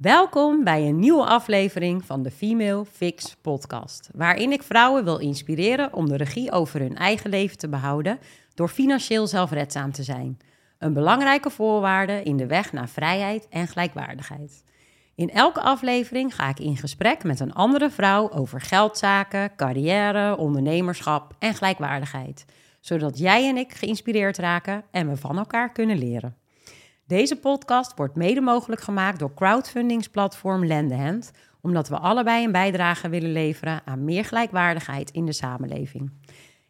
Welkom bij een nieuwe aflevering van de Female Fix podcast, waarin ik vrouwen wil inspireren om de regie over hun eigen leven te behouden door financieel zelfredzaam te zijn. Een belangrijke voorwaarde in de weg naar vrijheid en gelijkwaardigheid. In elke aflevering ga ik in gesprek met een andere vrouw over geldzaken, carrière, ondernemerschap en gelijkwaardigheid, zodat jij en ik geïnspireerd raken en we van elkaar kunnen leren. Deze podcast wordt mede mogelijk gemaakt door crowdfundingsplatform Lendehand, omdat we allebei een bijdrage willen leveren aan meer gelijkwaardigheid in de samenleving.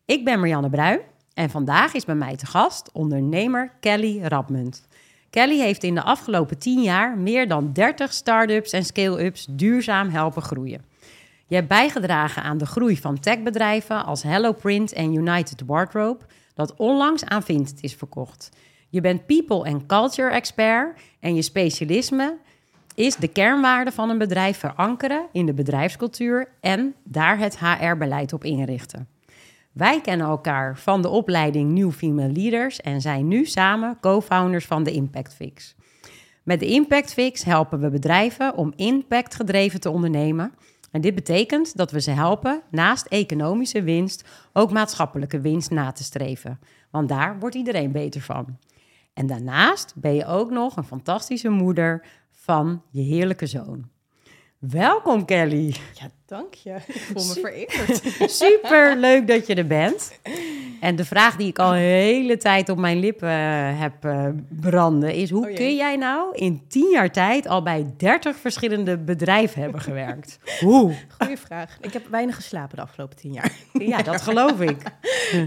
Ik ben Marianne Bruin en vandaag is bij mij te gast ondernemer Kelly Rapmunt. Kelly heeft in de afgelopen 10 jaar meer dan 30 start-ups en scale-ups duurzaam helpen groeien. Je hebt bijgedragen aan de groei van techbedrijven als HelloPrint en United Wardrobe, dat onlangs aan Vinted is verkocht. Je bent people en culture expert en je specialisme is de kernwaarden van een bedrijf verankeren in de bedrijfscultuur en daar het HR-beleid op inrichten. Wij kennen elkaar van de opleiding New Female Leaders en zijn nu samen co-founders van de Impact Fix. Met de Impact Fix helpen we bedrijven om impactgedreven te ondernemen. En dit betekent dat we ze helpen naast economische winst ook maatschappelijke winst na te streven. Want daar wordt iedereen beter van. En daarnaast ben je ook nog een fantastische moeder van je heerlijke zoon. Welkom Kelly. Dank je. Ik voel me vereerd. Super leuk dat je er bent. En de vraag die ik al een hele tijd op mijn lippen uh, heb uh, branden is: hoe Oh kun jij nou in tien jaar tijd al bij 30 verschillende bedrijven hebben gewerkt? hoe? Goeie vraag. Ik heb weinig geslapen de afgelopen tien jaar. Ja, dat geloof ik.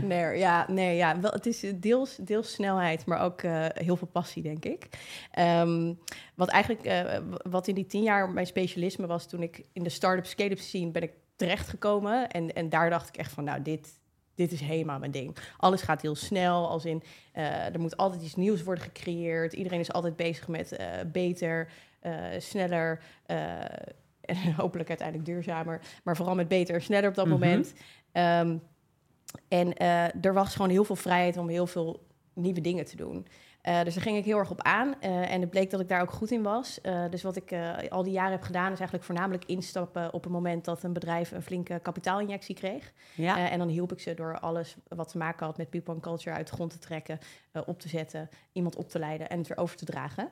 Nee, ja, nee, ja wel, het is deels, deels snelheid, maar ook eh, heel veel passie, denk ik. Ehm, wat eigenlijk, eh, wat in die tien jaar mijn specialisme was, toen ik in de start-up, scale-up ben ik terechtgekomen. En, en daar dacht ik echt van, nou, dit, dit is helemaal mijn ding. Alles gaat heel snel, als in, eh, er moet altijd iets nieuws worden gecreëerd. Iedereen is altijd bezig met eh, beter, eh, sneller en hopelijk uiteindelijk duurzamer. Maar vooral met beter en sneller op dat Mhm. moment. Ehm, en er was gewoon heel veel vrijheid om heel veel nieuwe dingen te doen. Eh, dus daar ging ik heel erg op aan. Eh, en het bleek dat ik daar ook goed in was. Eh, dus wat ik al die jaren heb gedaan, is eigenlijk voornamelijk instappen op het moment dat een bedrijf een flinke kapitaalinjectie kreeg. Ja. En dan hielp ik ze door alles wat te maken had met people and culture uit de grond te trekken, op te zetten, iemand op te leiden en het weer over te dragen.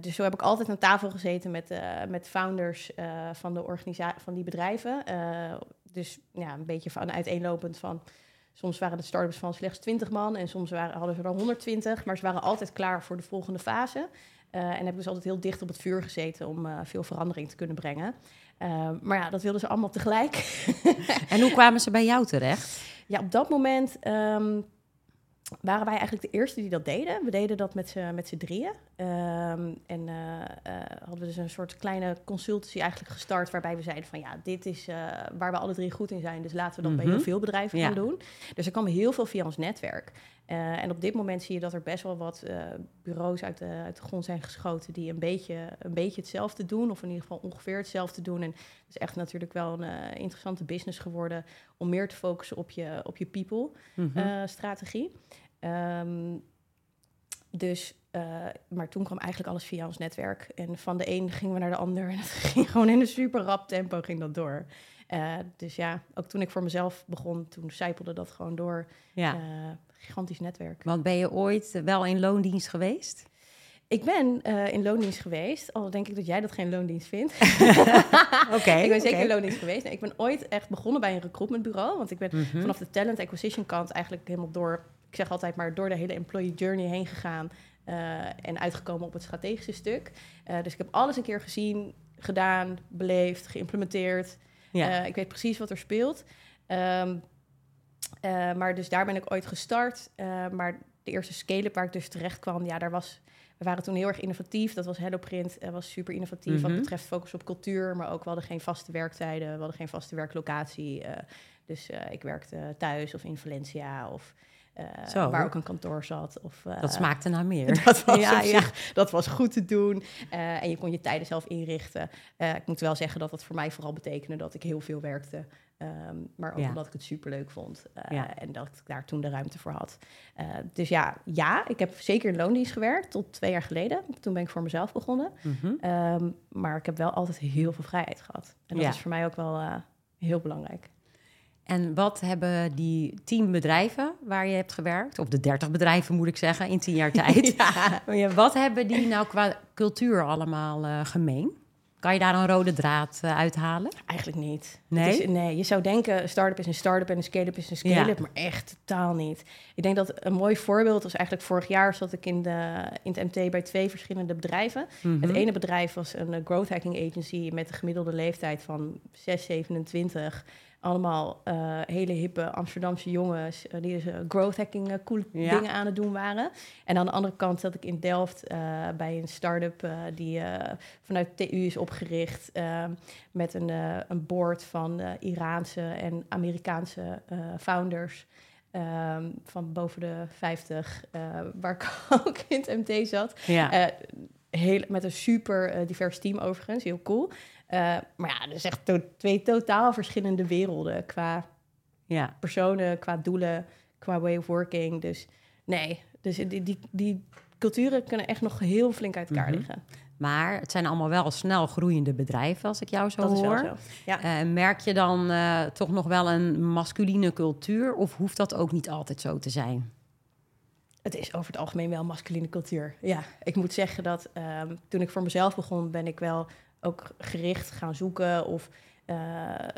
Dus zo heb ik altijd aan tafel gezeten met, met founders van, de organisa- van die bedrijven. Dus ja, een beetje van uiteenlopend van. Soms waren de startups van slechts 20 man en soms waren, hadden ze er 120, maar ze waren altijd klaar voor de volgende fase. Eh, en heb ik dus altijd heel dicht op het vuur gezeten om eh, veel verandering te kunnen brengen. Eh, maar ja, dat wilden ze allemaal tegelijk. En hoe kwamen ze bij jou terecht? Ja, op dat moment ehm, waren wij eigenlijk de eerste die dat deden. We deden dat met z'n, met z'n drieën. Ehm, en eh, eh, hadden we dus een soort kleine consultancy eigenlijk gestart... waarbij we zeiden van ja, dit is eh, waar we alle drie goed in zijn... dus laten we dat bij Mhm. heel veel bedrijven Ja. gaan doen. Dus er kwam heel veel via ons netwerk. En op dit moment zie je dat er best wel wat bureaus uit de, uit de grond zijn geschoten... die een beetje, een beetje hetzelfde doen, of in ieder geval ongeveer hetzelfde doen. En het is echt natuurlijk wel een interessante business geworden... om meer te focussen op je, op je people Mhm. Eh. Ehm, dus, eh, maar toen kwam eigenlijk alles via ons netwerk. En van de een gingen we naar de ander. En het ging gewoon in een super rap tempo ging dat door. Eh, dus ja, ook toen ik voor mezelf begon, toen zijpelde dat gewoon door. ja. Eh, gigantisch netwerk. Want ben je ooit wel in loondienst geweest? Ik ben in loondienst geweest, al denk ik dat jij dat geen loondienst vindt. Oké. ik ben zeker in loondienst geweest. Nee, ik ben ooit echt begonnen bij een recruitmentbureau. Want ik ben Mhm. vanaf de talent acquisition kant eigenlijk helemaal door, ik zeg altijd maar, door de hele employee journey heen gegaan. eh, en uitgekomen op het strategische stuk. Eh, dus ik heb alles een keer gezien, gedaan, beleefd, geïmplementeerd. Ja. Eh, ik weet precies wat er speelt. Ehm, eh, maar dus daar ben ik ooit gestart. Maar de eerste scale-up waar ik dus terecht kwam, ja, daar was... We waren toen heel erg innovatief. Dat was HelloPrint. Dat was super innovatief wat Mhm. betreft focus op cultuur. Maar ook, we hadden geen vaste werktijden. We hadden geen vaste werklocatie. dus ik werkte thuis of in Valencia of... eh, waar ook een kantoor zat. Of, eh, Dat smaakte naar meer. Dat was, Ja, op ja. zich- dat was goed te doen. Eh, en je kon je tijden zelf inrichten. Ik moet wel zeggen dat dat voor mij vooral betekende dat ik heel veel werkte. Ehm, maar ook Ja. omdat ik het superleuk vond. Ja. En dat ik daar toen de ruimte voor had. Dus ja, ja, ik heb zeker in loondienst gewerkt tot twee jaar geleden. Toen ben ik voor mezelf begonnen. Mhm. Ehm, maar ik heb wel altijd heel veel vrijheid gehad. En dat is voor mij ook wel heel belangrijk. En wat hebben die tien bedrijven waar je hebt gewerkt, of de dertig bedrijven moet ik zeggen, in tien jaar tijd, ja. Wat hebben die nou qua cultuur allemaal eh, gemeen? Kan je daar een rode draad eh, uithalen? Eigenlijk niet. Nee? Is, nee, je zou denken, een start-up is een start-up en een scale-up is een scale-up, maar echt totaal niet. Ik denk dat een mooi voorbeeld was eigenlijk vorig jaar zat ik in, de, in het MT bij twee verschillende bedrijven. Mhm. Het ene bedrijf was een eh, growth hacking agency met een gemiddelde leeftijd van 6, 27. Allemaal eh, hele hippe Amsterdamse jongens eh, die dus eh, growth hacking coole Ja. dingen aan het doen waren. En aan de andere kant zat ik in Delft bij een start-up die vanuit TU is opgericht eh, met een, een board van Iraanse en Amerikaanse founders. ehm, van boven de 50, eh, waar ik ook in het MT zat. Ja. Heel, met een super divers team overigens, heel cool. Eh, maar ja, dat is echt to- twee totaal verschillende werelden qua ja. personen, qua doelen, qua way of working. Dus nee, dus die, die, die culturen kunnen echt nog heel flink uit elkaar Mhm. liggen. Maar het zijn allemaal wel snel groeiende bedrijven, als ik jou zo Dat is hoor. wel zo. Ja. Eh, merk je dan eh, toch nog wel een masculine cultuur, of hoeft dat ook niet altijd zo te zijn? Het is over het algemeen wel masculine cultuur. Ja, ik moet zeggen dat ehm, toen ik voor mezelf begon, ben ik wel ook gericht gaan zoeken of eh,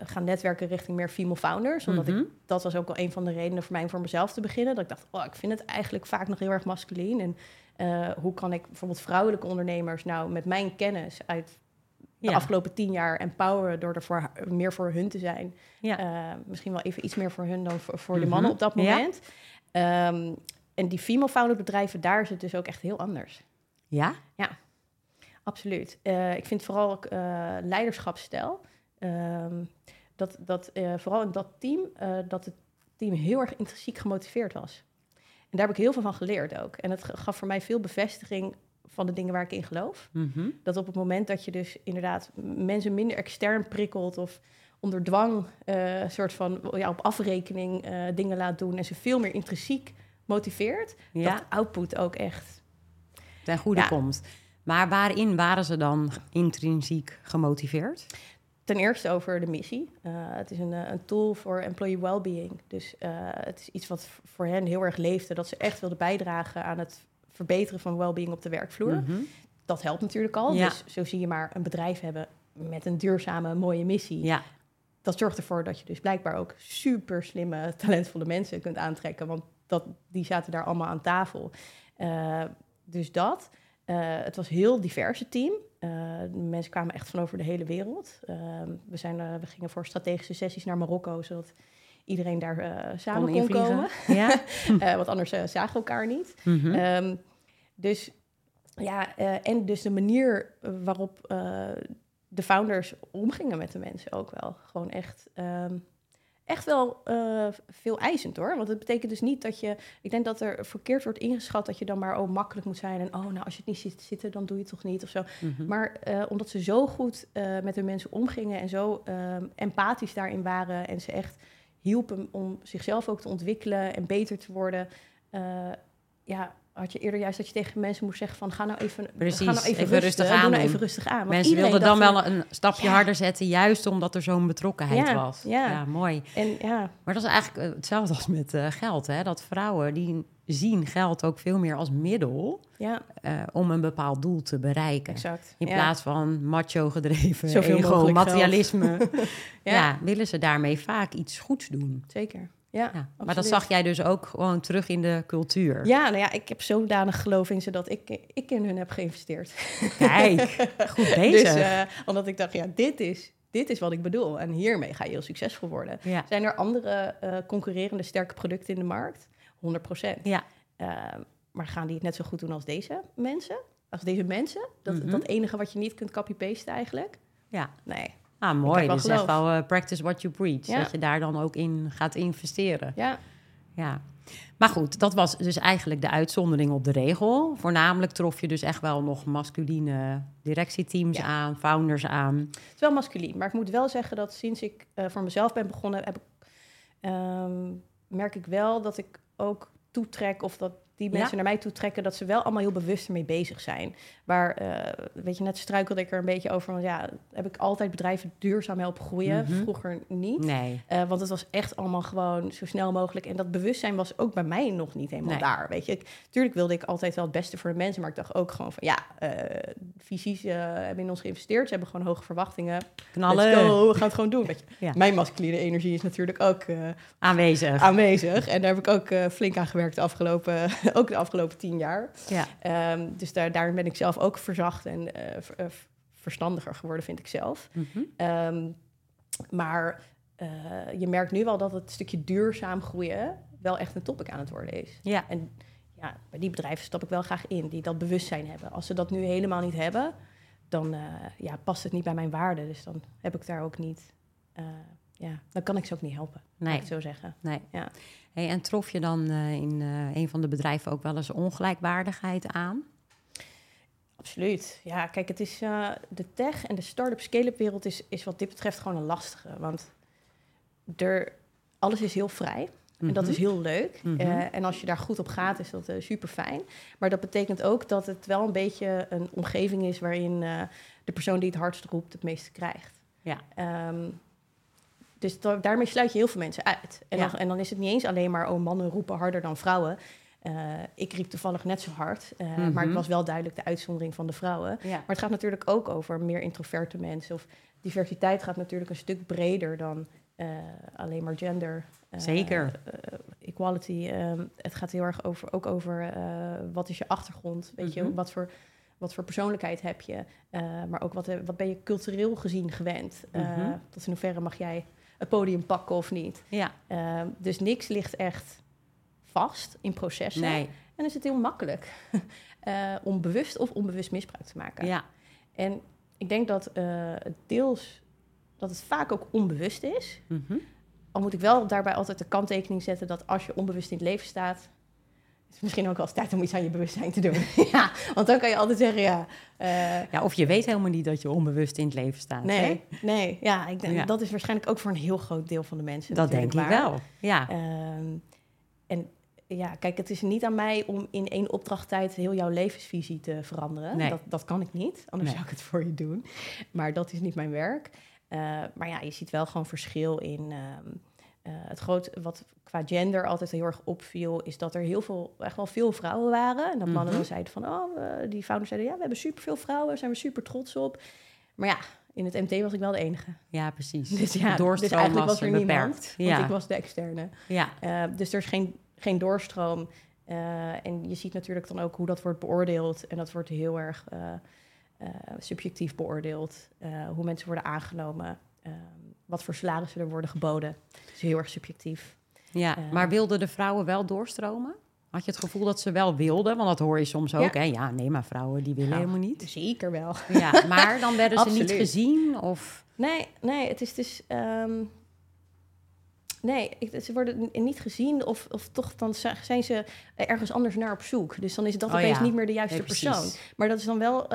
gaan netwerken richting meer female founders. Omdat Mhm. ik, dat was ook wel een van de redenen voor mij om voor mezelf te beginnen. Dat ik dacht, oh, ik vind het eigenlijk vaak nog heel erg masculien. En eh, hoe kan ik bijvoorbeeld vrouwelijke ondernemers nou met mijn kennis uit de Ja. afgelopen tien jaar empoweren door er voor, meer voor hun te zijn. Ja. Eh, misschien wel even iets meer voor hun dan voor, voor de Mhm. mannen op dat Ja. moment. Ehm, en die female founded bedrijven, daar is het dus ook echt heel anders. Ja? Absoluut. Eh, ik vind vooral ook eh, leiderschapsstijl. ehm, dat, dat eh, vooral in dat team, dat het team heel erg intrinsiek gemotiveerd was. En daar heb ik heel veel van geleerd ook. En het gaf voor mij veel bevestiging van de dingen waar ik in geloof. Mhm. Dat op het moment dat je dus inderdaad mensen minder extern prikkelt of onder dwang, eh soort van ja, op afrekening dingen laat doen en ze veel meer intrinsiek motiveert, Ja, dat output ook echt. ten goede Ja. komt. Maar waarin waren ze dan intrinsiek gemotiveerd? Ten eerste over de missie. Eh, het is een, eh, een tool voor employee well-being. Dus eh, het is iets wat voor hen heel erg leefde, dat ze echt wilden bijdragen aan het verbeteren van well-being op de werkvloer. Mhm. Dat helpt natuurlijk al. Ja. Dus zo zie je maar een bedrijf hebben met een duurzame, mooie missie. Ja, dat zorgt ervoor dat je dus blijkbaar ook super slimme, talentvolle mensen kunt aantrekken. Want dat, die zaten daar allemaal aan tafel. Dus dat. Eh, het was een heel diverse team. Eh, mensen kwamen echt van over de hele wereld. Eh, we, zijn, we gingen voor strategische sessies naar Marokko, zodat iedereen daar samen kon, komen. Ja. Want anders zagen we elkaar niet. Mhm. Ehm, dus ja, en dus de manier waarop de founders omgingen met de mensen ook wel. Gewoon echt, ehm, echt wel eh, veel eisend hoor. Want het betekent dus niet dat je. Ik denk dat er verkeerd wordt ingeschat dat je dan maar oh, makkelijk moet zijn. En oh, nou, als je het niet ziet zitten, dan doe je het toch niet of zo. Mhm. Maar eh, omdat ze zo goed eh, met de mensen omgingen en zo empathisch daarin waren en ze echt hielpen om zichzelf ook te ontwikkelen en beter te worden. ja, had je eerder juist dat je tegen mensen moest zeggen van ga nou even, Precies, ga nou even, even rustig, rustig doe nou even rustig aan. Mensen wilden dan wel een stapje Ja. harder zetten, juist omdat er zo'n betrokkenheid Ja, was. ja. mooi. En ja, Maar dat is eigenlijk eh, hetzelfde als met eh, geld. Hè? Dat vrouwen die zien geld ook veel meer als middel ja, eh, om een bepaald doel te bereiken. exact. In plaats van macho gedreven, Zoveel ego, materialisme. Ja. willen ze daarmee vaak iets goeds doen. Zeker. Ja, Ja. Maar dat zag jij dus ook gewoon terug in de cultuur. Ja, nou ja, ik heb zodanig geloof in ze dat ik, ik in hun heb geïnvesteerd. Kijk, goed bezig. Dus omdat ik dacht, ja, dit is, dit is wat ik bedoel. En hiermee ga je heel succesvol worden. ja. Zijn er andere eh, concurrerende sterke producten in de markt? 100 procent. Ja. maar gaan die het net zo goed doen als deze mensen? Als deze mensen? Dat, Mhm. dat enige wat je niet kunt copy-pasten eigenlijk? ja. Nee. Ah, mooi. Dus echt geloof. wel eh, practice what you preach. Ja. Dat je daar dan ook in gaat investeren. Ja, Ja. Maar goed, dat was dus eigenlijk de uitzondering op de regel. Voornamelijk trof je dus echt wel nog masculine directieteams Ja. aan, founders aan. Het is wel masculien, maar ik moet wel zeggen dat sinds ik eh, voor mezelf ben begonnen, heb ik, ehm, merk ik wel dat ik ook toetrek of dat die Ja. mensen naar mij toetrekken, dat ze wel allemaal heel bewust ermee bezig zijn. Waar, eh, weet je, net struikelde ik er een beetje over, want ja, heb ik altijd bedrijven duurzaam helpen groeien, Mhm. vroeger niet. Nee, Eh, want het was echt allemaal gewoon zo snel mogelijk. En dat bewustzijn was ook bij mij nog niet helemaal Nee. daar. Weet je, ik, tuurlijk wilde ik altijd wel het beste voor de mensen. Maar ik dacht ook gewoon van ja, eh visies hebben in ons geïnvesteerd. Ze hebben gewoon hoge verwachtingen. knallen, go, we gaan het gewoon doen. Weet je. Ja. Mijn masculine energie is natuurlijk ook aanwezig. aanwezig. En daar heb ik ook flink aan gewerkt de afgelopen, ook de afgelopen tien jaar. Ja. Ehm, dus daar, daarin ben ik zelf ook verzacht en eh, eh, verstandiger geworden, vind ik zelf. Mhm. Ehm, maar eh, je merkt nu wel dat het stukje duurzaam groeien wel echt een topic aan het worden is. Ja. En ja, bij die bedrijven stap ik wel graag in, die dat bewustzijn hebben. Als ze dat nu helemaal niet hebben, dan ja, past het niet bij mijn waarden. Dus dan heb ik daar ook niet, ja, dan kan ik ze ook niet helpen, Nee. ik zo zeggen. Nee. Ja. Hey, en trof je dan eh, in eh, een van de bedrijven ook wel eens ongelijkwaardigheid aan? Absoluut. Ja, kijk, het is eh, de tech en de start-up scale-up wereld is, is wat dit betreft gewoon een lastige. Want er, alles is heel vrij. En dat Mhm. is heel leuk. Mhm. En als je daar goed op gaat, is dat super fijn. Maar dat betekent ook dat het wel een beetje een omgeving is waarin de persoon die het hardst roept het meeste krijgt. Ja. Ehm, dus da- daarmee sluit je heel veel mensen uit. En, Ja. dan, en dan is het niet eens alleen maar, oh mannen roepen harder dan vrouwen. Eh, ik riep toevallig net zo hard, eh, maar ik Mhm. was wel duidelijk de uitzondering van de vrouwen. Ja. Maar het gaat natuurlijk ook over meer introverte mensen. Of diversiteit gaat natuurlijk een stuk breder dan eh, alleen maar gender. Zeker. equality. ehm, het gaat heel erg over, ook over wat is je achtergrond. Weet Mhm. je, wat voor, wat voor persoonlijkheid heb je. maar ook wat, wat ben je cultureel gezien gewend. Mhm. Tot in hoeverre mag jij het podium pakken of niet. Ja, Ehm, dus niks ligt echt vast in processen. nee. En is het heel makkelijk eh, om bewust of onbewust misbruik te maken. Ja, En ik denk dat eh, het deels dat het vaak ook onbewust is. Mhm. Al moet ik wel daarbij altijd de kanttekening zetten dat als je onbewust in het leven staat, is misschien ook wel eens tijd om iets aan je bewustzijn te doen. ja, want dan kan je altijd zeggen, ja, eh, ja, of je weet helemaal niet dat je onbewust in het leven staat. nee, hè? nee, ja, ik denk, Ja. dat is waarschijnlijk ook voor een heel groot deel van de mensen. Dat denk ik wel. Ja, Ehm, en ja, kijk, het is niet aan mij om in één opdrachttijd heel jouw levensvisie te veranderen. Nee. Dat, dat kan ik niet, anders Nee. zou ik het voor je doen. Maar dat is niet mijn werk. Eh, maar ja, je ziet wel gewoon verschil in. ehm, eh, het groot, wat qua gender altijd heel erg opviel, is dat er heel veel, echt wel veel vrouwen waren. En dat mannen dan zeiden van, oh, eh, die founders zeiden, ja, we hebben superveel vrouwen, daar zijn we super trots op. Maar ja, in het MT was ik wel de enige. ja precies. Dus ja, Doorstroom dus eigenlijk was was er niemand, Ja. want ik was de externe. Ja, Uh, dus er is geen, geen doorstroom. En je ziet natuurlijk dan ook hoe dat wordt beoordeeld. En dat wordt heel erg subjectief beoordeeld. Hoe mensen worden aangenomen. Wat voor salarissen er worden geboden. Dus heel erg subjectief. ja. maar wilden de vrouwen wel doorstromen? Had je het gevoel dat ze wel wilden? Want dat hoor je soms ook. Ja, hè? ja nee, maar vrouwen die willen nou, helemaal niet. Zeker wel. Ja, maar dan werden ze niet gezien? Of... Nee, nee, het is dus... Um, Nee, ze worden niet gezien of, of toch dan zijn ze ergens anders naar op zoek. Dus dan is dat oh, opeens ja. niet meer de juiste nee, persoon. Maar dat is dan wel uh,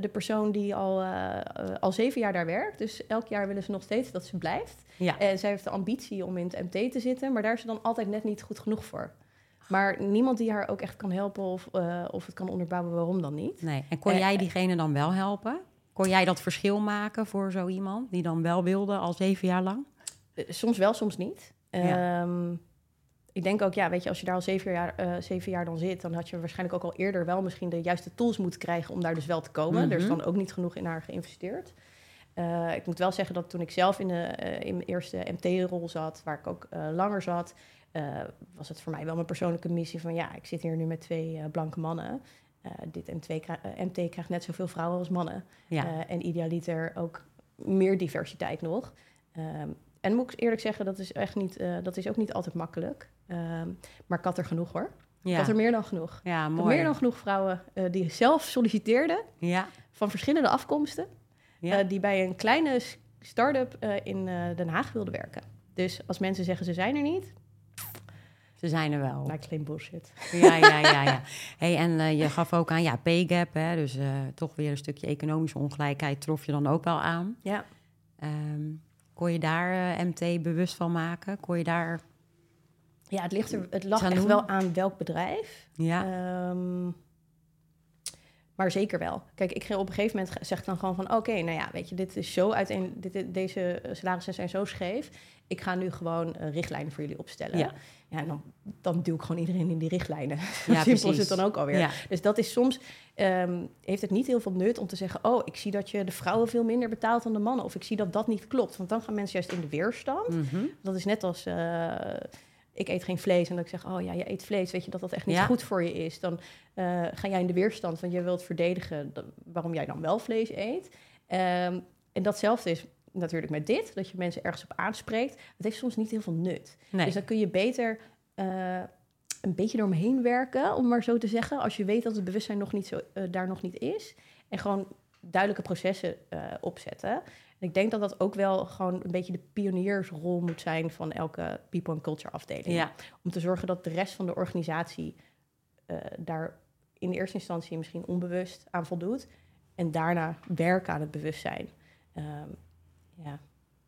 de persoon die al, uh, al zeven jaar daar werkt. Dus elk jaar willen ze nog steeds dat ze blijft. Ja. En zij heeft de ambitie om in het MT te zitten, maar daar is ze dan altijd net niet goed genoeg voor. Maar niemand die haar ook echt kan helpen of, uh, of het kan onderbouwen waarom dan niet. Nee. En kon jij diegene dan wel helpen? Kon jij dat verschil maken voor zo iemand die dan wel wilde al zeven jaar lang? Soms wel, soms niet. Ja. Um, ik denk ook, ja, weet je, als je daar al zeven jaar, uh, zeven jaar dan zit, dan had je waarschijnlijk ook al eerder wel misschien de juiste tools moeten krijgen om daar dus wel te komen. Mm -hmm. Er is dan ook niet genoeg in haar geïnvesteerd. Uh, ik moet wel zeggen dat toen ik zelf in, de, uh, in mijn eerste MT-rol zat, waar ik ook langer zat, was het voor mij wel mijn persoonlijke missie van ja, ik zit hier nu met twee blanke mannen. dit M2 MT krijgt net zoveel vrouwen als mannen. Ja. en idealiter ook meer diversiteit nog. Um, en moet ik eerlijk zeggen, dat is echt niet, uh, dat is ook niet altijd makkelijk. Um, maar ik had er genoeg hoor. Ja. Ik had er meer dan genoeg. Ja, mooi. meer dan genoeg vrouwen uh, die zelf solliciteerden. Ja. Van verschillende afkomsten. Ja. Uh, die bij een kleine start-up in Den Haag wilden werken. Dus als mensen zeggen ze zijn er niet. Ze zijn er wel. Lijkt geen bullshit. Ja, ja, ja. ja. Hey, en uh, je gaf ook aan, ja, pay gap, hè, dus uh, toch weer een stukje economische ongelijkheid trof je dan ook wel aan. Ja. Um, kon je daar uh, MT bewust van maken? Kon je daar... Ja, het, ligt er, het lag echt doen? wel aan welk bedrijf. Ja. Um, maar zeker wel. Kijk, ik op een gegeven moment zeg ik dan gewoon van... oké, okay, nou ja, weet je, dit is zo uiteen... Dit, deze salarissen zijn zo scheef. Ik ga nu gewoon uh, richtlijnen voor jullie opstellen. Ja. Ja, dan, dan duw ik gewoon iedereen in die richtlijnen. Ja, Simpel precies. is het dan ook alweer. Ja. Dus dat is soms... Um, heeft het niet heel veel nut om te zeggen... oh, ik zie dat je de vrouwen veel minder betaalt dan de mannen. Of ik zie dat dat niet klopt. Want dan gaan mensen juist in de weerstand. Mm -hmm. Dat is net als... Uh, ik eet geen vlees en dat ik zeg, oh ja, je eet vlees, weet je dat dat echt niet Ja. goed voor je is, dan uh, ga jij in de weerstand, want je wilt verdedigen waarom jij dan wel vlees eet. Ehm, en datzelfde is natuurlijk met dit, dat je mensen ergens op aanspreekt. Het heeft soms niet heel veel nut. Nee. Dus dan kun je beter eh, een beetje eromheen werken, om maar zo te zeggen, als je weet dat het bewustzijn nog niet zo, eh, daar nog niet is. En gewoon duidelijke processen eh, opzetten. En ik denk dat dat ook wel gewoon een beetje de pioniersrol moet zijn van elke people and culture afdeling. Ja, Om te zorgen dat de rest van de organisatie daar in de eerste instantie misschien onbewust aan voldoet. En daarna werken aan het bewustzijn. Ehm, ja,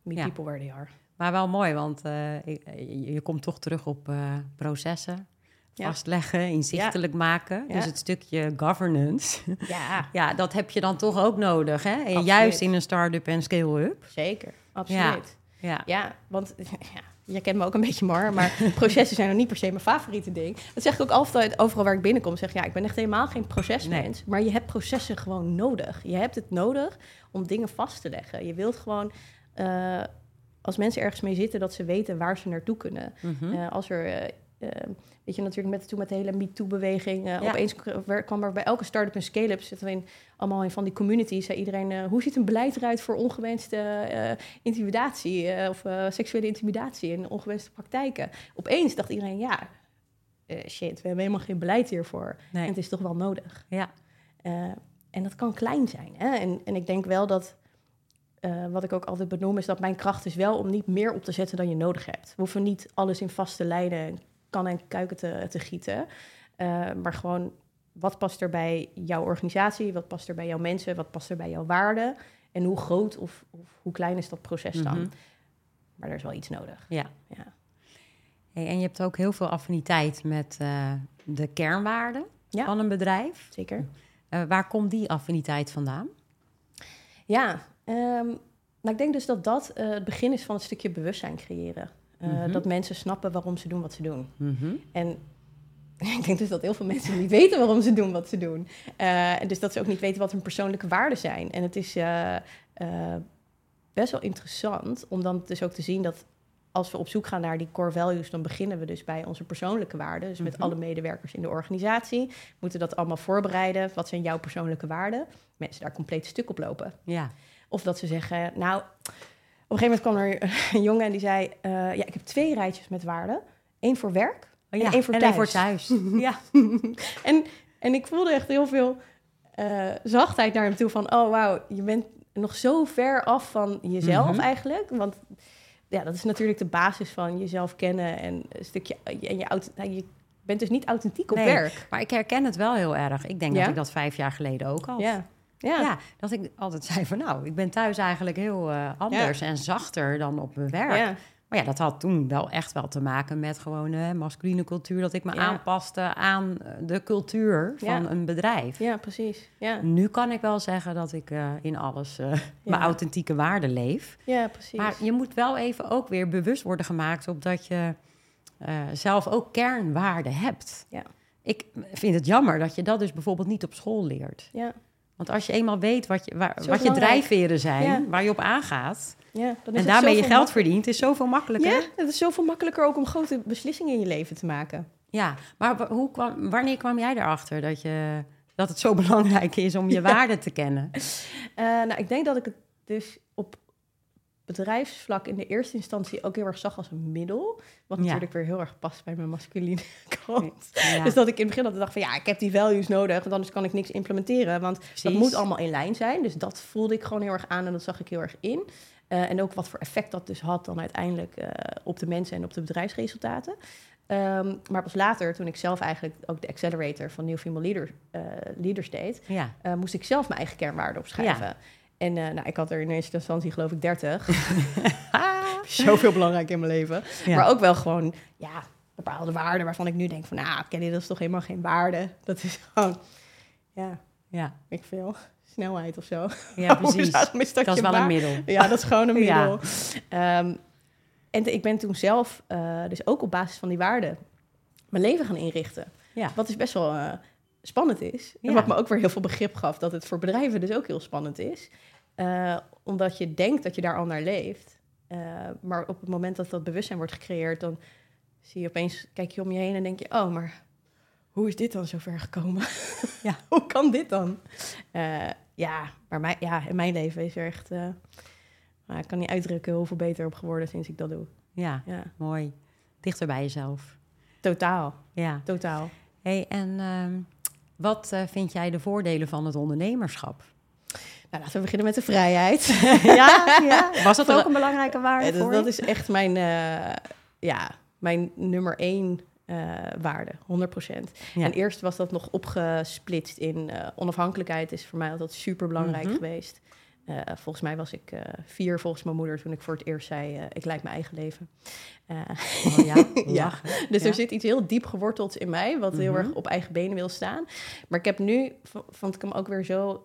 meet people where they are. maar wel mooi, want eh, je, je komt toch terug op eh, processen. Ja. Vastleggen, inzichtelijk maken. Ja. Dus het stukje governance. Ja, ja, dat heb je dan toch ook nodig. Hè? En juist in een start-up en scale-up. zeker. Absoluut. Ja. Ja, want ja, je kent me ook een beetje maar, maar processen zijn nog niet per se mijn favoriete ding. Dat zeg ik ook altijd overal waar ik binnenkom. Zeg ja, ik ben echt helemaal geen procesmens, maar je hebt processen gewoon nodig. Je hebt het nodig om dingen vast te leggen. Je wilt gewoon eh, als mensen ergens mee zitten dat ze weten waar ze naartoe kunnen. Mhm. Eh, als er, eh, weet je, natuurlijk met, toen met de hele MeToo-beweging, eh, Ja. opeens kwam er bij elke start-up en scale-up, zitten we in, allemaal in van die communities, zei iedereen, eh, hoe ziet een beleid eruit voor ongewenste eh, intimidatie of seksuele intimidatie en ongewenste praktijken? Opeens dacht iedereen, ja, shit, we hebben helemaal geen beleid hiervoor. Nee. En het is toch wel nodig. Ja. En dat kan klein zijn. Hè? En, en ik denk wel dat, wat ik ook altijd benoem, is dat mijn kracht is wel om niet meer op te zetten dan je nodig hebt. We hoeven niet alles in vaste lijnen, en kuiken te, te gieten. Eh, maar gewoon, wat past er bij jouw organisatie? Wat past er bij jouw mensen? Wat past er bij jouw waarden? En hoe groot of, of hoe klein is dat proces dan? Mhm. Maar er is wel iets nodig. Ja. Ja. Hey, en je hebt ook heel veel affiniteit met eh, de kernwaarden Ja. van een bedrijf. Zeker. Eh, waar komt die affiniteit vandaan? Ja, ehm, nou, ik denk dus dat dat het begin is van het stukje bewustzijn creëren. Eh, Mhm. Dat mensen snappen waarom ze doen wat ze doen. Mhm. En ik denk dus dat heel veel mensen niet weten waarom ze doen wat ze doen. Eh, en dus dat ze ook niet weten wat hun persoonlijke waarden zijn. En het is eh, best wel interessant om dan dus ook te zien dat als we op zoek gaan naar die core values, dan beginnen we dus bij onze persoonlijke waarden. Dus met Mhm. alle medewerkers in de organisatie. Moeten dat allemaal voorbereiden. Wat zijn jouw persoonlijke waarden? Mensen daar compleet stuk op lopen. Ja. Of dat ze zeggen, nou, een gegeven moment kwam er een jongen en die zei, eh, ja, ik heb twee rijtjes met waarden. Eén voor werk Oh, en ja. één voor en thuis. één voor thuis. ja. en, en ik voelde echt heel veel eh, zachtheid naar hem toe van, oh wauw, je bent nog zo ver af van jezelf Mhm. eigenlijk. Want ja, dat is natuurlijk de basis van jezelf kennen en een stukje, en je, auto, nou, je bent dus niet authentiek op Nee, werk. Maar ik herken het wel heel erg. Ik denk Ja? dat ik dat vijf jaar geleden ook had. Ja. Ja. Ja. dat ik altijd zei van nou, ik ben thuis eigenlijk heel eh, anders en zachter dan op mijn werk. Ja. Maar ja, dat had toen wel echt wel te maken met gewoon eh masculine cultuur. Dat ik me aanpaste aan eh, de cultuur van een bedrijf. ja, precies. Ja, Nu kan ik wel zeggen dat ik in alles mijn authentieke waarden leef. ja precies. Maar je moet wel even ook weer bewust worden gemaakt op dat je zelf ook kernwaarden hebt. Ja. Ik vind het jammer dat je dat dus bijvoorbeeld niet op school leert. ja. Want als je eenmaal weet wat je, waar, wat je drijfveren zijn, Ja. waar je op aangaat, Ja, dan is en daarmee je geld verdient, is zoveel makkelijker. Ja, het is zoveel makkelijker ook om grote beslissingen in je leven te maken. Ja, maar hoe kwam, wanneer kwam jij erachter dat, je, dat het zo belangrijk is om je waarden te kennen? Eh, nou, ik denk dat ik het dus bedrijfsvlak in de eerste instantie ook heel erg zag als een middel. Wat Ja. natuurlijk weer heel erg past bij mijn masculine kant. Ja, Dus dat ik in het begin altijd dacht van ja, ik heb die values nodig, want anders kan ik niks implementeren. Want dat moet allemaal in lijn zijn. Dus dat voelde ik gewoon heel erg aan en dat zag ik heel erg in. Eh, en ook wat voor effect dat dus had dan uiteindelijk eh, op de mensen en op de bedrijfsresultaten. Ehm, maar pas later, toen ik zelf eigenlijk ook de accelerator van New Female Leader, eh, Leaders deed, Ja. moest ik zelf mijn eigen kernwaarden opschrijven. En eh, nou, ik had er in eerste instantie geloof ik 30. Zoveel belangrijk in mijn leven. Ja. Maar ook wel gewoon, ja, bepaalde waarden waarvan ik nu denk van, nou, Kelly, dat is toch helemaal geen waarde. Dat is gewoon, ja, Ja, ik veel, snelheid of zo. ja precies. Dat is wel een middel. Ja, dat is gewoon een Ja. middel. Ehm, en ik ben toen zelf, eh, dus ook op basis van die waarden, mijn leven gaan inrichten. Ja. Wat dus best wel eh, spannend is. En Ja. wat me ook weer heel veel begrip gaf dat het voor bedrijven dus ook heel spannend is. Eh, omdat je denkt dat je daar al naar leeft. Eh, maar op het moment dat dat bewustzijn wordt gecreëerd, dan zie je opeens, kijk je om je heen en denk je, oh, maar hoe is dit dan zo ver gekomen? Ja. hoe kan dit dan? Eh, ja, maar mijn, ja, in mijn leven is er echt, eh, nou, ik kan niet uitdrukken hoeveel beter op geworden sinds ik dat doe. Ja, Ja, mooi. Dichter bij jezelf. totaal, Ja. totaal. Hey, en ehm, wat vind jij de voordelen van het ondernemerschap? Nou, laten we beginnen met de vrijheid. ja, ja. Was dat ook een belangrijke waarde dat, voor dat is echt mijn, eh, ja, mijn nummer één eh, waarde, 100%. Ja. En eerst was dat nog opgesplitst in eh, onafhankelijkheid, is voor mij altijd super belangrijk Mhm. geweest. Volgens mij was ik vier volgens mijn moeder toen ik voor het eerst zei, ik leid mijn eigen leven. Oh, ja, dus Ja. er zit iets heel diep geworteld in mij, wat heel Mhm. erg op eigen benen wil staan. Maar ik heb nu, vond ik hem ook weer zo,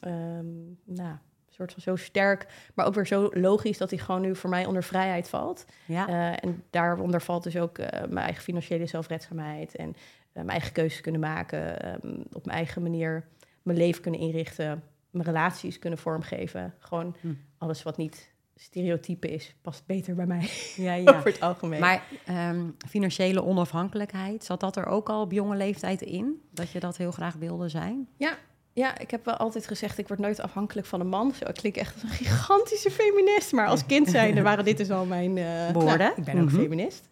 ehm, nou, soort van zo sterk, maar ook weer zo logisch dat hij gewoon nu voor mij onder vrijheid valt. Ja. Eh, en daaronder valt dus ook eh, mijn eigen financiële zelfredzaamheid en eh, mijn eigen keuzes kunnen maken, ehm, op mijn eigen manier mijn leven kunnen inrichten, mijn relaties kunnen vormgeven. Gewoon Hm. alles wat niet stereotype is, past beter bij mij ja, ja. over het algemeen. Maar ehm, financiële onafhankelijkheid, zat dat er ook al op jonge leeftijd in? Dat je dat heel graag wilde zijn? Ja, ik heb wel altijd gezegd, ik word nooit afhankelijk van een man. Zo, ik klink echt als een gigantische feminist. Maar als kind zijnde waren dit dus al mijn... eh, Woorden. nou, ik ben ook Mhm. feminist.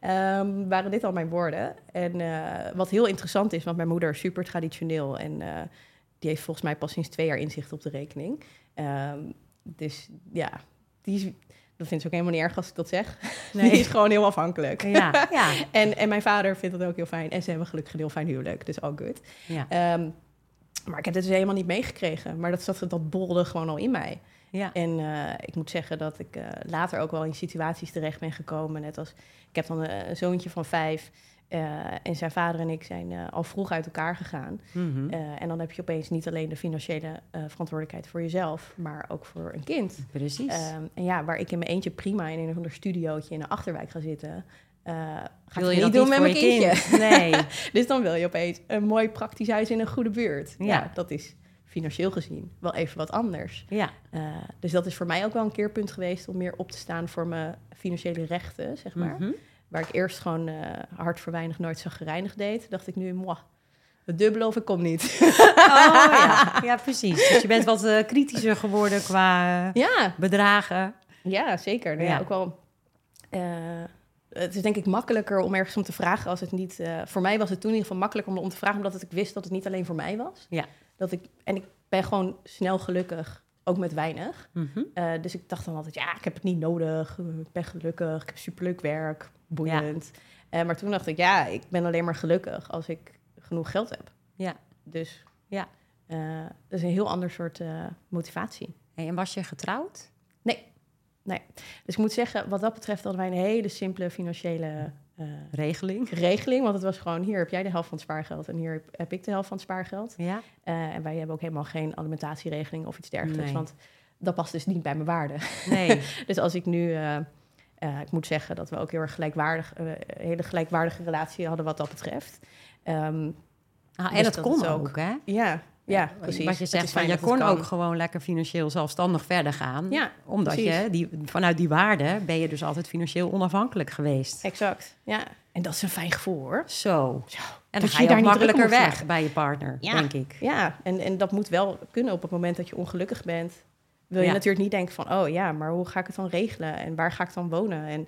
Ehm, waren dit al mijn woorden. En eh, wat heel interessant is, want mijn moeder is super traditioneel. En eh, die heeft volgens mij pas sinds twee jaar inzicht op de rekening. Ehm, dus ja, die is, dat vindt ze ook helemaal niet erg als ik dat zeg. Nee. Die is gewoon heel afhankelijk. Ja, ja, En, en mijn vader vindt dat ook heel fijn. En ze hebben gelukkig een heel fijn huwelijk, dus all good. ja, Ehm, maar ik heb dit dus helemaal niet meegekregen. Maar dat, zat, dat bolde gewoon al in mij. ja. En eh, ik moet zeggen dat ik eh, later ook wel in situaties terecht ben gekomen. Net als, ik heb dan een, een zoontje van vijf. eh, en zijn vader en ik zijn eh, al vroeg uit elkaar gegaan. Mhm. Eh, en dan heb je opeens niet alleen de financiële eh, verantwoordelijkheid voor jezelf, maar ook voor een kind. Precies. Ehm, en ja, waar ik in mijn eentje prima in een ander studiootje in een achterwijk ga zitten, eh, ga wil je niet dat doen met mijn je kindje. kind? Nee. Dus dan wil je opeens een mooi praktisch huis in een goede buurt. Ja, Ja. dat is financieel gezien wel even wat anders. Ja, Eh, dus dat is voor mij ook wel een keerpunt geweest om meer op te staan voor mijn financiële rechten, zeg maar. Mhm. Waar ik eerst gewoon eh, hard voor weinig nooit zag gereinigd deed, dacht ik nu, moi, het dubbele of ik kom niet. Oh ja. ja, precies. Dus je bent wat eh, kritischer geworden qua ja, bedragen. ja, zeker. Nou ja. Ja. ook wel. Het is denk ik makkelijker om ergens om te vragen als het niet. eh, voor mij was het toen in ieder geval makkelijker om, om te vragen, omdat ik wist dat het niet alleen voor mij was. Ja. Dat ik, en ik ben gewoon snel gelukkig, ook met weinig. Mhm. Eh, dus ik dacht dan altijd, ja, ik heb het niet nodig. Ik ben gelukkig, ik heb superleuk werk, boeiend. Eh, maar toen dacht ik, ja, ik ben alleen maar gelukkig als ik genoeg geld heb. Ja. Dus Ja. dat is een heel ander soort motivatie. Hey, en was je getrouwd? Dus ik moet zeggen, wat dat betreft hadden wij een hele simpele financiële eh, Regeling? regeling. Want het was gewoon, hier heb jij de helft van het spaargeld en hier heb- ik de helft van het spaargeld. Ja. Eh, en wij hebben ook helemaal geen alimentatieregeling of iets dergelijks. Nee. Want dat past dus niet bij mijn waarde. Nee. Dus als ik nu, eh, ik moet zeggen dat we ook heel erg gelijkwaardig, een hele gelijkwaardige relatie hadden wat dat betreft. Ehm, Ah, en Dus het dat kon ook, ook- hè? ja, ja, precies. Wat je Het zegt, van, je kon ook gewoon lekker financieel zelfstandig verder gaan. Ja, omdat precies. je die, vanuit die waarde ben je dus altijd financieel onafhankelijk geweest. exact. Ja, en dat is een fijn gevoel hoor. Zo. Zo. En dan Dat ga je daar makkelijker weg bij je partner, Ja. denk ik. Ja, en, en dat moet wel kunnen op het moment dat je ongelukkig bent. Wil je Ja. natuurlijk niet denken van, oh ja, maar hoe ga ik het dan regelen? En waar ga ik dan wonen? En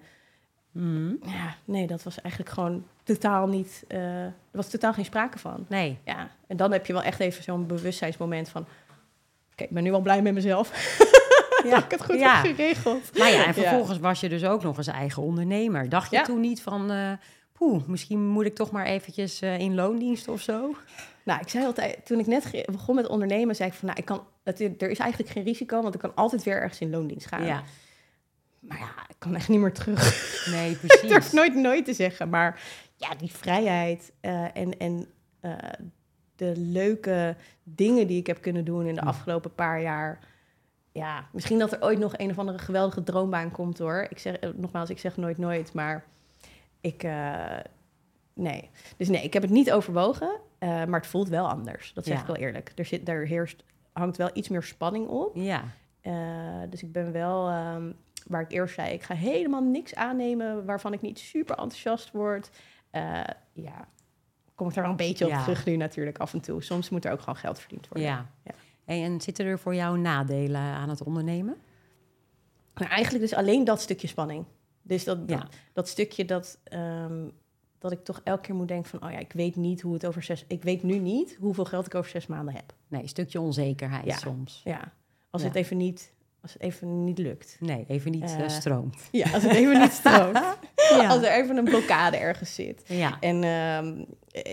Mhm. ja, nee, dat was eigenlijk gewoon totaal niet, eh, er was totaal geen sprake van. Nee. Ja, en dan heb je wel echt even zo'n bewustzijnsmoment van... Oké, ik ben nu wel blij met mezelf. dat ik het goed ja. heb geregeld. Maar ja, en Ja. vervolgens was je dus ook nog eens eigen ondernemer. Dacht je Ja. toen niet van, poeh, misschien moet ik toch maar eventjes eh, in loondienst of zo? Nou, ik zei altijd, toen ik net begon met ondernemen, zei ik van, nou, ik kan, het, er is eigenlijk geen risico, want ik kan altijd weer ergens in loondienst gaan. Ja, Maar ja, ik kan echt niet meer terug. nee, Ik durf precies. nooit nooit te zeggen, maar ja, die vrijheid eh, en, en eh, de leuke dingen die ik heb kunnen doen in de afgelopen paar jaar. Ja, misschien dat er ooit nog een of andere geweldige droombaan komt hoor. Ik zeg, eh, nogmaals, ik zeg nooit nooit, maar ik, nee. Dus nee, ik heb het niet overwogen, maar het voelt wel anders. Dat zeg Ja. ik wel eerlijk. Er, zit, daar heerst, hangt wel iets meer spanning op. Ja, dus ik ben wel, ehm, waar ik eerst zei, ik ga helemaal niks aannemen waarvan ik niet super enthousiast word. Eh, ja, kom ik er wel een beetje op Ja. terug nu natuurlijk af en toe. Soms moet er ook gewoon geld verdiend worden. ja. En zitten er voor jou nadelen aan het ondernemen? Maar eigenlijk dus alleen dat stukje spanning. Dus dat, Ja. dat, dat stukje dat, ehm, dat ik toch elke keer moet denken van, oh ja, ik weet niet hoe het over zes... Ik weet nu niet hoeveel geld ik over zes maanden heb. Nee, een stukje onzekerheid soms. Ja, als het even niet, als het even niet lukt. Nee, even niet Eh, stroomt. Ja, als het even niet stroomt. Ja. Als er even een blokkade ergens zit. Ja, En ehm,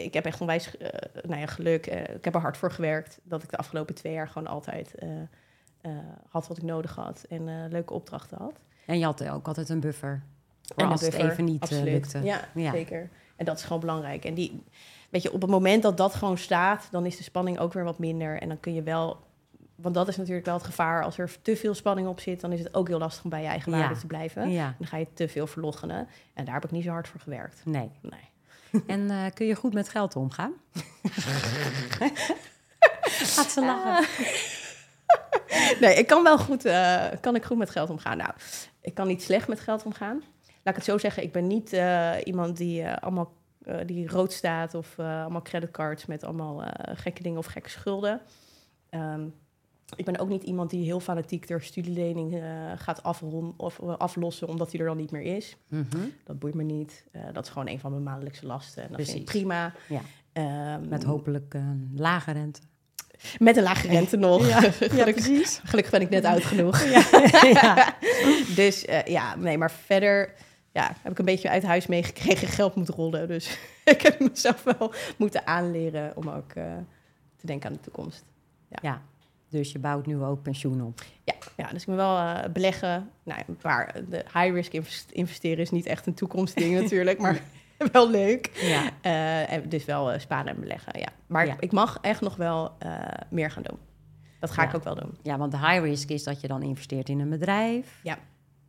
ik heb echt onwijs eh, nou ja, geluk. ik heb er hard voor gewerkt. Dat ik de afgelopen twee jaar gewoon altijd had wat ik nodig had. En leuke opdrachten had. en je had ook altijd een buffer. Voor En de als het even niet lukte. Ja, Ja. zeker. En dat is gewoon belangrijk. En die, weet je, op het moment dat dat gewoon staat, dan is de spanning ook weer wat minder. En dan kun je wel, want dat is natuurlijk wel het gevaar. Als er te veel spanning op zit, dan is het ook heel lastig om bij je eigen Ja. waarde te blijven. Ja, Dan ga je te veel verlogenen. En daar heb ik niet zo hard voor gewerkt. nee. Nee. En eh, kun je goed met geld omgaan? Gaat ze lachen? Nee, ik kan wel goed, eh, kan ik goed met geld omgaan. Nou, ik kan niet slecht met geld omgaan. Laat ik het zo zeggen, ik ben niet eh, iemand die allemaal die rood staat of allemaal creditcards met allemaal gekke dingen of gekke schulden. Ehm, ik ben ook niet iemand die heel fanatiek de studielening eh, gaat afron of eh, aflossen omdat die er dan niet meer is. Mhm. Dat boeit me niet. Eh, dat is gewoon een van mijn maandelijkse lasten. En dat vind ik Precies. prima. Ja. Ehm, Met hopelijk een lage rente. met een lage rente nog. Ja, gelukkig, precies. gelukkig ben ik net oud genoeg. ja. Dus ja, nee, maar verder ja, heb ik een beetje uit huis meegekregen. Geld moet rollen. Dus ik heb mezelf wel moeten aanleren om ook te denken aan de toekomst. ja, dus je bouwt nu ook pensioen op. Ja, ja dus ik ben wel eh, beleggen. Nou, een paar, de high-risk invest- investeren is niet echt een toekomstding natuurlijk, maar wel leuk. Ja, Eh, en dus wel eh, sparen en beleggen, ja. Maar Ja. ik mag echt nog wel eh, meer gaan doen. Dat ga Ja. ik ook wel doen. ja want de high risk is dat je dan investeert in een bedrijf. Ja.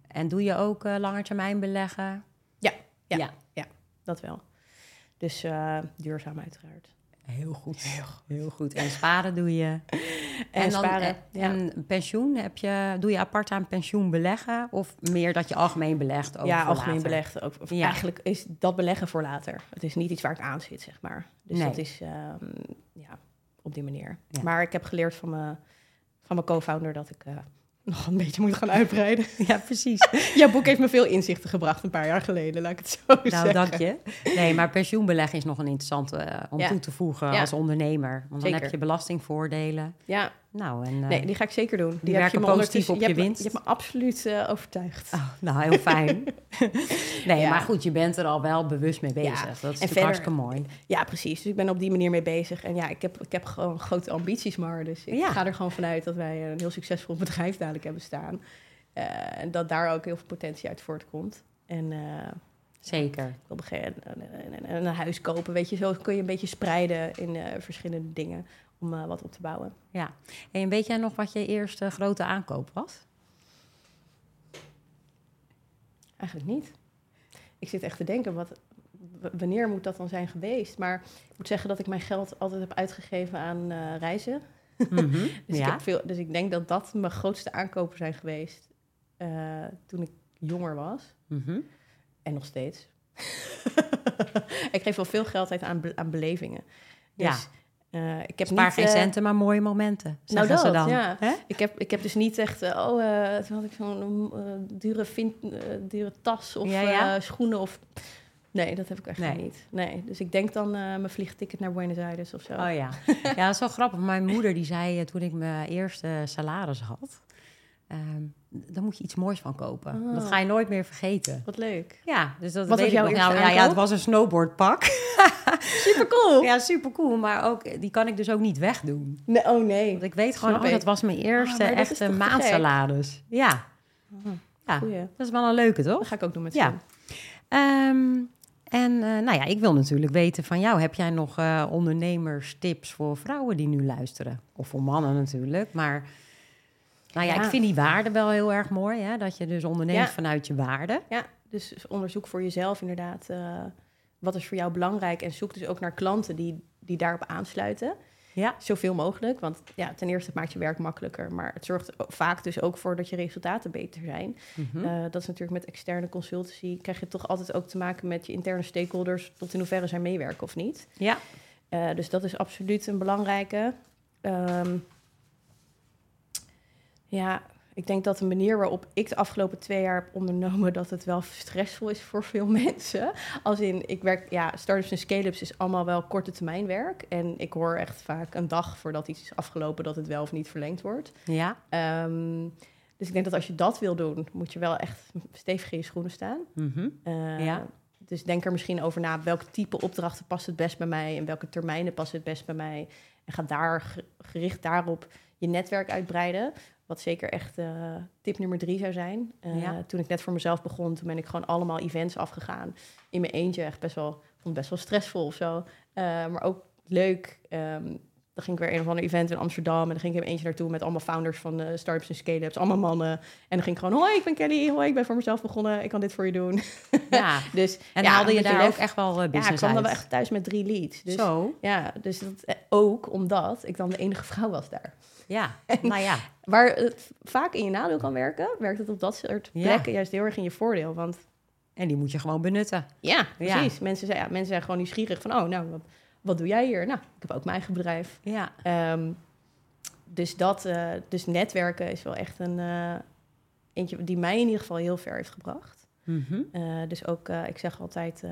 En doe je ook eh langetermijn beleggen? Ja, ja. ja. Dat wel. Dus eh, duurzaam uiteraard. Heel goed. Heel, goed. En sparen doe je. En, dan, sparen. Ja. en pensioen, heb je, doe je apart aan pensioen beleggen? Of meer dat je algemeen belegt? Ook ja, algemeen belegd. Ook, Ja. Eigenlijk is dat beleggen voor later. Het is niet iets waar ik aan zit, zeg maar. Dus Nee. dat is ehm, ja, op die manier. Ja. Maar ik heb geleerd van mijn, van mijn co-founder dat ik eh, nog een beetje moet gaan uitbreiden. Ja, precies. Jouw boek heeft me veel inzichten gebracht een paar jaar geleden, laat ik het zo nou, zeggen. dank je. Nee, maar pensioenbeleggen is nog een interessante eh, om Ja. toe te voegen Ja. als ondernemer. Want dan Zeker. heb je belastingvoordelen. Ja, Nou, en, eh, nee, die ga ik zeker doen. die heb werken me positief op je me- winst. Je hebt me absoluut eh, overtuigd. oh, nou, heel fijn. nee, Ja. maar goed, je bent er al wel bewust mee bezig. Ja. Dat is En natuurlijk verder- hartstikke mooi. Ja, precies. Dus ik ben op die manier mee bezig. En ja, ik heb, ik heb gewoon grote ambities, maar. Dus ik Ja. ga er gewoon vanuit dat wij een heel succesvol bedrijf dadelijk hebben staan. Eh, en dat daar ook heel veel potentie uit voortkomt. En Zeker. ik wil beginnen een, een, een, een huis kopen. Weet je, zo kun je een beetje spreiden in verschillende dingen om eh, wat op te bouwen. Ja. En weet jij nog wat je eerste grote aankoop was? Eigenlijk niet. Ik zit echt te denken, wat, wanneer moet dat dan zijn geweest? Maar ik moet zeggen dat ik mijn geld altijd heb uitgegeven aan eh, reizen. Mhm. Dus, ik ja. heb veel, dus ik denk dat dat mijn grootste aankopen zijn geweest eh, toen ik jonger was. Mhm. En nog steeds. ik geef wel veel geld uit aan, be- aan belevingen. Ja. Eh, ik heb Spaar niet, geen eh, centen, maar mooie momenten. nou, Zeggen ze dat, dan. ja. Ik heb, ik heb dus niet echt, eh, oh, toen had ik zo'n dure, dure tas of Ja, ja. schoenen of... Nee, dat heb ik echt Nee. niet. Nee, dus ik denk dan mijn vliegticket naar Buenos Aires of zo. Oh ja. ja, dat is wel grappig. Mijn moeder die zei toen ik mijn eerste salaris had... ehm, dan moet je iets moois van kopen. Oh. Dat ga je nooit meer vergeten. Wat leuk. Ja, dus dat Wat weet ik nog. Nou, ja, ja, het was een snowboardpak. Super cool. ja, super cool. Maar ook, die kan ik dus ook niet wegdoen. Nee, oh nee. Want ik weet gewoon, oh, dat was mijn eerste Ah, echte maandsalaris. Ja. ja, Goeie. dat is wel een leuke, toch? Dat ga ik ook doen met Ja. Ehm, en eh, nou ja, ik wil natuurlijk weten van jou, heb jij nog eh, ondernemerstips voor vrouwen die nu luisteren? Of voor mannen natuurlijk, maar nou ja, Ja. ik vind die waarde wel heel erg mooi, hè? dat je dus onderneemt vanuit je waarde. Ja, dus onderzoek voor jezelf inderdaad. eh, wat is voor jou belangrijk? En zoek dus ook naar klanten die, die daarop aansluiten. Ja. Zoveel mogelijk. Want ja, ten eerste het maakt je werk makkelijker. Maar het zorgt vaak dus ook voor dat je resultaten beter zijn. Mhm. Eh, dat is natuurlijk met externe consultancy. Krijg je toch altijd ook te maken met je interne stakeholders. Tot in hoeverre zij meewerken of niet. ja. Eh, dus dat is absoluut een belangrijke. Ehm, ja, ik denk dat de manier waarop ik de afgelopen twee jaar heb ondernomen, dat het wel stressvol is voor veel mensen. Als in, ik werk, ja, startups en scale-ups is allemaal wel korte termijn werk. En ik hoor echt vaak een dag voordat iets is afgelopen dat het wel of niet verlengd wordt. ja. Ehm, dus ik denk dat als je dat wil doen, moet je wel echt stevig in je schoenen staan. Mhm. Eh, Ja. Dus denk er misschien over na. Welke type opdrachten past het best bij mij? En welke termijnen past het best bij mij? En ga daar ge- gericht daarop je netwerk uitbreiden. Wat zeker echt eh, tip nummer drie zou zijn. Eh, Ja. Toen ik net voor mezelf begon, toen ben ik gewoon allemaal events afgegaan. In mijn eentje, echt best wel, vond best wel stressvol of zo. Eh, maar ook leuk. Ehm, dan ging ik weer een of ander event in Amsterdam. En dan ging ik mijn eentje naartoe met allemaal founders van eh startups en scale-ups. Allemaal mannen. En dan ging ik gewoon, hoi, ik ben Kelly. Hoi, ik ben voor mezelf begonnen. Ik kan dit voor je doen. ja. Dus En ja, haalde je daar lef- ook echt wel eh, ja, ik business kwam dan wel echt thuis met drie leads. Dus, Zo, Ja, dus dat, eh, ook omdat ik dan de enige vrouw was daar. ja. nou ja. Waar het vaak in je nadeel kan werken, werkt het op dat soort Ja. plekken juist heel erg in je voordeel. Want En die moet je gewoon benutten. ja, Ja. precies. Mensen, zijn, ja, mensen zijn gewoon nieuwsgierig van, oh, nou, wat, wat doe jij hier? Nou, ik heb ook mijn eigen bedrijf. Ja. Ehm, dus dat, eh, dus netwerken is wel echt een eh, eentje die mij in ieder geval heel ver heeft gebracht. Mhm. Eh, dus ook, ik zeg altijd,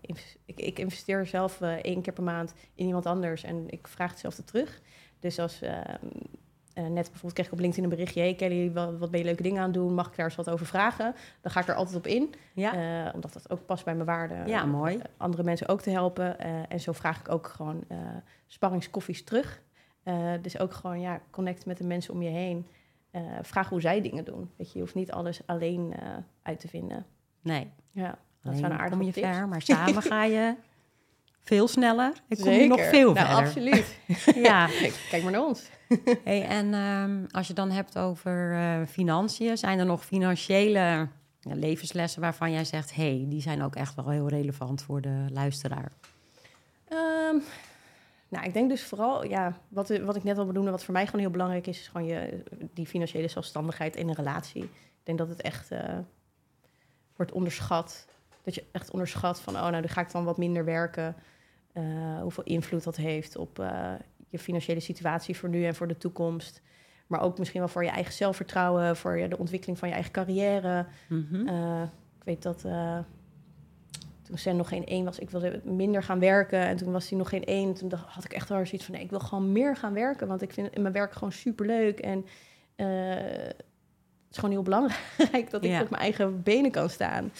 ik, ik investeer zelf één keer per maand in iemand anders en ik vraag hetzelfde terug. Dus als eh, net bijvoorbeeld kreeg ik op LinkedIn een berichtje, hey Kelly, wat, wat ben je leuke dingen aan het doen? Mag ik daar eens wat over vragen? Dan ga ik er altijd op in, Ja. eh, omdat dat ook past bij mijn waarden. Ja, om, mooi. eh, andere mensen ook te helpen. en zo vraag ik ook gewoon sparringskoffies terug. Dus ook gewoon, ja, connect met de mensen om je heen. Vraag hoe zij dingen doen. Weet je, je hoeft niet alles alleen uit te vinden. Nee. Ja, dat Alleen zijn een aardige kom je tips. ver, maar samen ga je veel sneller. Ik kom nog veel nou, verder. absoluut. Ja. Kijk maar naar ons. Hey, en ehm, als je dan hebt over eh, financiën, zijn er nog financiële ja, levenslessen waarvan jij zegt, hey, die zijn ook echt wel heel relevant voor de luisteraar? Ehm, nou, ik denk dus vooral, ja, wat, wat ik net al benoemde, wat voor mij gewoon heel belangrijk is, is gewoon je, die financiële zelfstandigheid in een relatie. Ik denk dat het echt eh, wordt onderschat. Dat je echt onderschat van, oh, nou, dan ga ik dan wat minder werken. Eh, hoeveel invloed dat heeft op eh, je financiële situatie voor nu en voor de toekomst. Maar ook misschien wel voor je eigen zelfvertrouwen, voor de ontwikkeling van je eigen carrière. Mhm. Eh, ik weet dat toen Sen nog geen één was, ik wilde minder gaan werken. En toen was hij nog geen één. Toen dacht, had ik echt wel zoiets van, nee, ik wil gewoon meer gaan werken. Want ik vind mijn werk gewoon superleuk. En het is gewoon heel belangrijk dat ik Ja. op mijn eigen benen kan staan.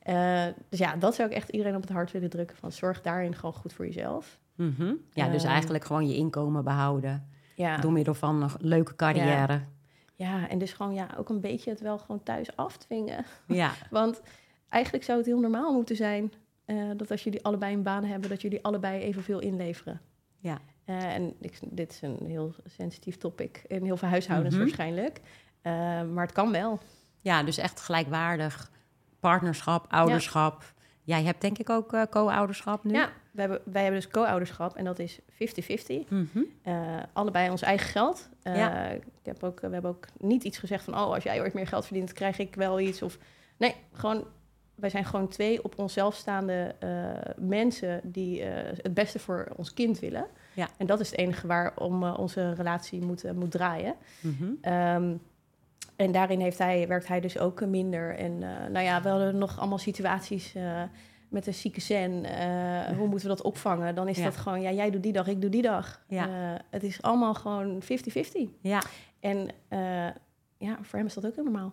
Eh, dus ja, dat zou ik echt iedereen op het hart willen drukken. Van zorg daarin gewoon goed voor jezelf. Mhm. Ja, dus Ehm, eigenlijk gewoon je inkomen behouden Ja, door middel van een leuke carrière. ja, en dus gewoon ja, ook een beetje het wel gewoon thuis afdwingen. Ja, Want eigenlijk zou het heel normaal moeten zijn eh, dat als jullie allebei een baan hebben, dat jullie allebei evenveel inleveren. ja. Eh, en ik, dit is een heel sensitief topic in heel veel huishoudens Mhm. waarschijnlijk. Maar het kan wel. ja, dus echt gelijkwaardig partnerschap, ouderschap. Jij hebt denk ik ook eh, co-ouderschap nu. Ja, we hebben, wij hebben dus co-ouderschap en dat is 50-50. Mhm. Eh, allebei ons eigen geld. Eh, Ja. ik heb ook, we hebben ook niet iets gezegd van... oh, als jij ooit meer geld verdient, krijg ik wel iets. Of, nee, gewoon, wij zijn gewoon twee op onszelf staande mensen... die het beste voor ons kind willen. Ja. En dat is het enige waarom onze relatie moet, moet draaien. Mhm. Ehm, en daarin heeft hij, werkt hij dus ook minder. En eh, nou ja, we hadden nog allemaal situaties eh, met een zieke zen. Eh, hoe moeten we dat opvangen? Dan is Ja. dat gewoon, ja, jij doet die dag, ik doe die dag. Ja. Eh, het is allemaal gewoon 50-50. Ja, En eh, ja, voor hem is dat ook heel normaal.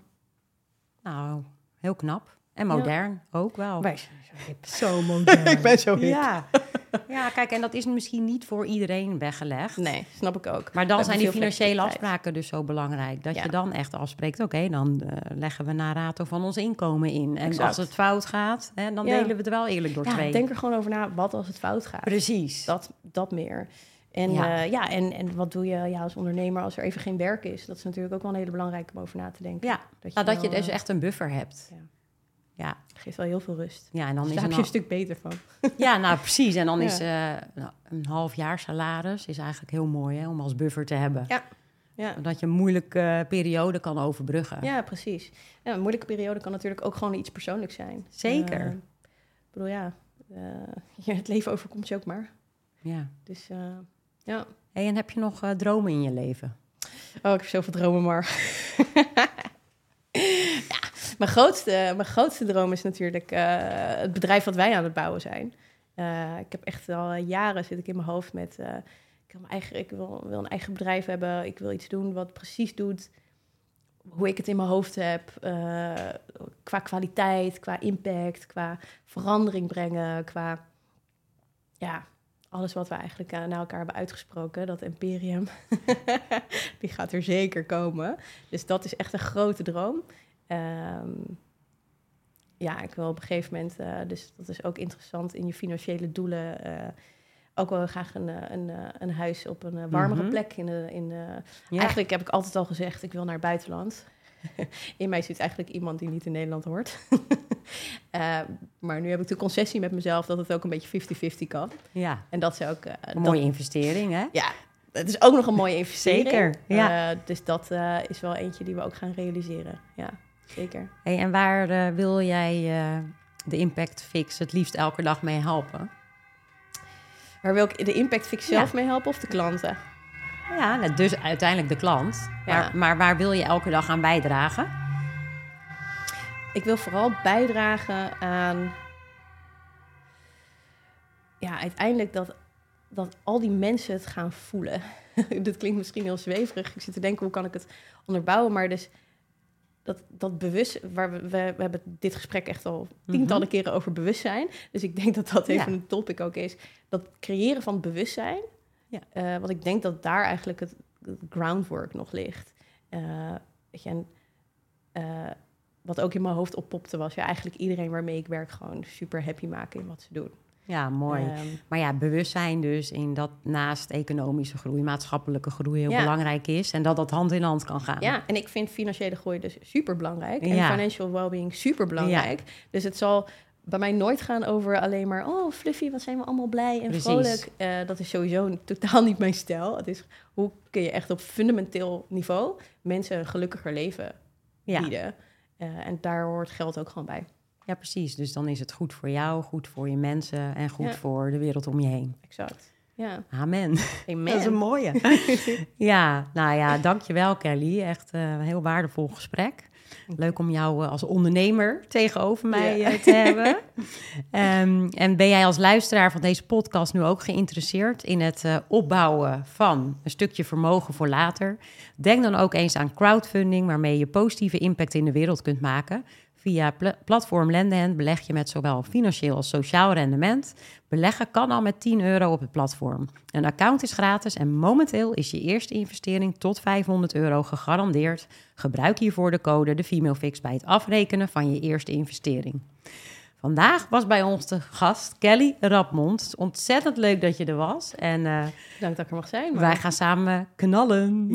Nou, heel knap. En modern ook wel. Wij zijn zo hip. Zo modern. Ik ben zo hip. Ja. ja, kijk, en dat is misschien niet voor iedereen weggelegd. Nee, snap ik ook. Maar dan We zijn die financiële afspraken dus zo belangrijk. Dat Ja. je dan echt afspreekt, oké, dan eh, leggen we naar rato van ons inkomen in. En Exact. als het fout gaat, hè, dan Ja. delen we het wel eerlijk door Ja, twee. denk er gewoon over na, wat als het fout gaat. Precies. Dat, dat meer. En, Ja. ja. ja, en, en wat doe je ja, als ondernemer als er even geen werk is? Dat is natuurlijk ook wel een hele belangrijke om over na te denken. Ja, dat nou, dat je dus eh, echt een buffer hebt. Ja. Ja, geeft wel heel veel rust. ja en dan Dan is daar een, heb je een stuk beter van. Ja, nou precies. En dan Ja. is eh, nou, een half jaar salaris is eigenlijk heel mooi hè, om als buffer te hebben. Ja. Ja. Dat je een moeilijke periode kan overbruggen. Ja, precies. Ja, een moeilijke periode kan natuurlijk ook gewoon iets persoonlijks zijn. Zeker. Eh, ik bedoel, ja, eh, het leven overkomt je ook maar. Ja. Dus eh, ja. Hey, en heb je nog eh, dromen in je leven? Oh, ik heb zoveel dromen, maar... mijn grootste, mijn grootste droom is natuurlijk eh, het bedrijf wat wij aan het bouwen zijn. Eh, ik heb echt al jaren zit ik in mijn hoofd met... eh, ik, wil wil, wil een eigen bedrijf hebben. Ik wil iets doen wat precies doet hoe ik het in mijn hoofd heb. qua kwaliteit, qua impact, qua verandering brengen, qua... Ja, alles wat we eigenlijk naar elkaar hebben uitgesproken, dat imperium, die gaat er zeker komen. Dus dat is echt een grote droom. Ehm, ja, ik wil op een gegeven moment, eh, dus dat is ook interessant in je financiële doelen, eh, ook wel graag een, eh, een, een huis op een warmere Mhm. plek. In de, in de, Ja. Eigenlijk heb ik altijd al gezegd, ik wil naar het buitenland. in mij zit eigenlijk iemand die niet in Nederland hoort. Maar nu heb ik de concessie met mezelf dat het ook een beetje 50-50 kan. ja, En dat is ook... een dat- mooie investering, hè? ja, het is ook nog een mooie investering. Zeker, ja. Dus dat is wel eentje die we ook gaan realiseren. Ja, zeker. Hey, en waar eh, wil jij eh, de Impact Fix het liefst elke dag mee helpen? Waar wil ik de impact fix zelf mee helpen of de klanten? Ja, nou, dus uiteindelijk de klant. Ja. Maar, maar waar wil je elke dag aan bijdragen? Ik wil vooral bijdragen aan... Ja, uiteindelijk dat, dat al die mensen het gaan voelen. Dit klinkt misschien heel zweverig. Ik zit te denken, hoe kan ik het onderbouwen? Maar dus dat, dat bewust... Waar we, we, we hebben dit gesprek echt al tientallen keren over bewustzijn. Dus ik denk dat dat even Mhm. Ja. een topic ook is. Dat creëren van bewustzijn. Ja. eh, want ik denk dat daar eigenlijk het, het groundwork nog ligt. Eh, weet je, en, eh, wat ook in mijn hoofd oppopte was... ja, eigenlijk iedereen waarmee ik werk gewoon super happy maken in wat ze doen. Ja, mooi. Ehm, Maar ja, bewustzijn dus in dat naast economische groei, maatschappelijke groei heel Ja. belangrijk is. En dat dat hand in hand kan gaan. ja, en ik vind financiële groei dus super belangrijk. En Ja. financial well-being super belangrijk. Dus het zal bij mij nooit gaan over alleen maar... oh, fluffy, wat zijn we allemaal blij en Precies. vrolijk. Eh, dat is sowieso totaal niet mijn stijl. Het is hoe kun je echt op fundamenteel niveau... mensen een gelukkiger leven bieden. Eh, en daar hoort geld ook gewoon bij. Ja, precies. Dus dan is het goed voor jou, goed voor je mensen en goed Ja. voor de wereld om je heen. Exact. Ja, Amen. amen. Dat is een mooie. ja, nou ja, dankjewel Kelly. Echt eh, een heel waardevol gesprek. Leuk om jou eh, als ondernemer tegenover mij Ja. eh, te hebben. Ehm, en ben jij als luisteraar van deze podcast nu ook geïnteresseerd in het opbouwen van een stukje vermogen voor later? Denk dan ook eens aan crowdfunding, waarmee je positieve impact in de wereld kunt maken. Via pla- platform Lendehand beleg je met zowel financieel als sociaal rendement. Beleggen kan al met 10 euro op het platform. Een account is gratis en momenteel is je eerste investering tot 500 euro gegarandeerd. Gebruik hiervoor de code de Female Fix bij het afrekenen van je eerste investering. Vandaag was bij ons de gast Kelly Rapmond. Ontzettend leuk dat je er was. En eh, Dank dat ik er mag zijn. maar- wij gaan samen knallen.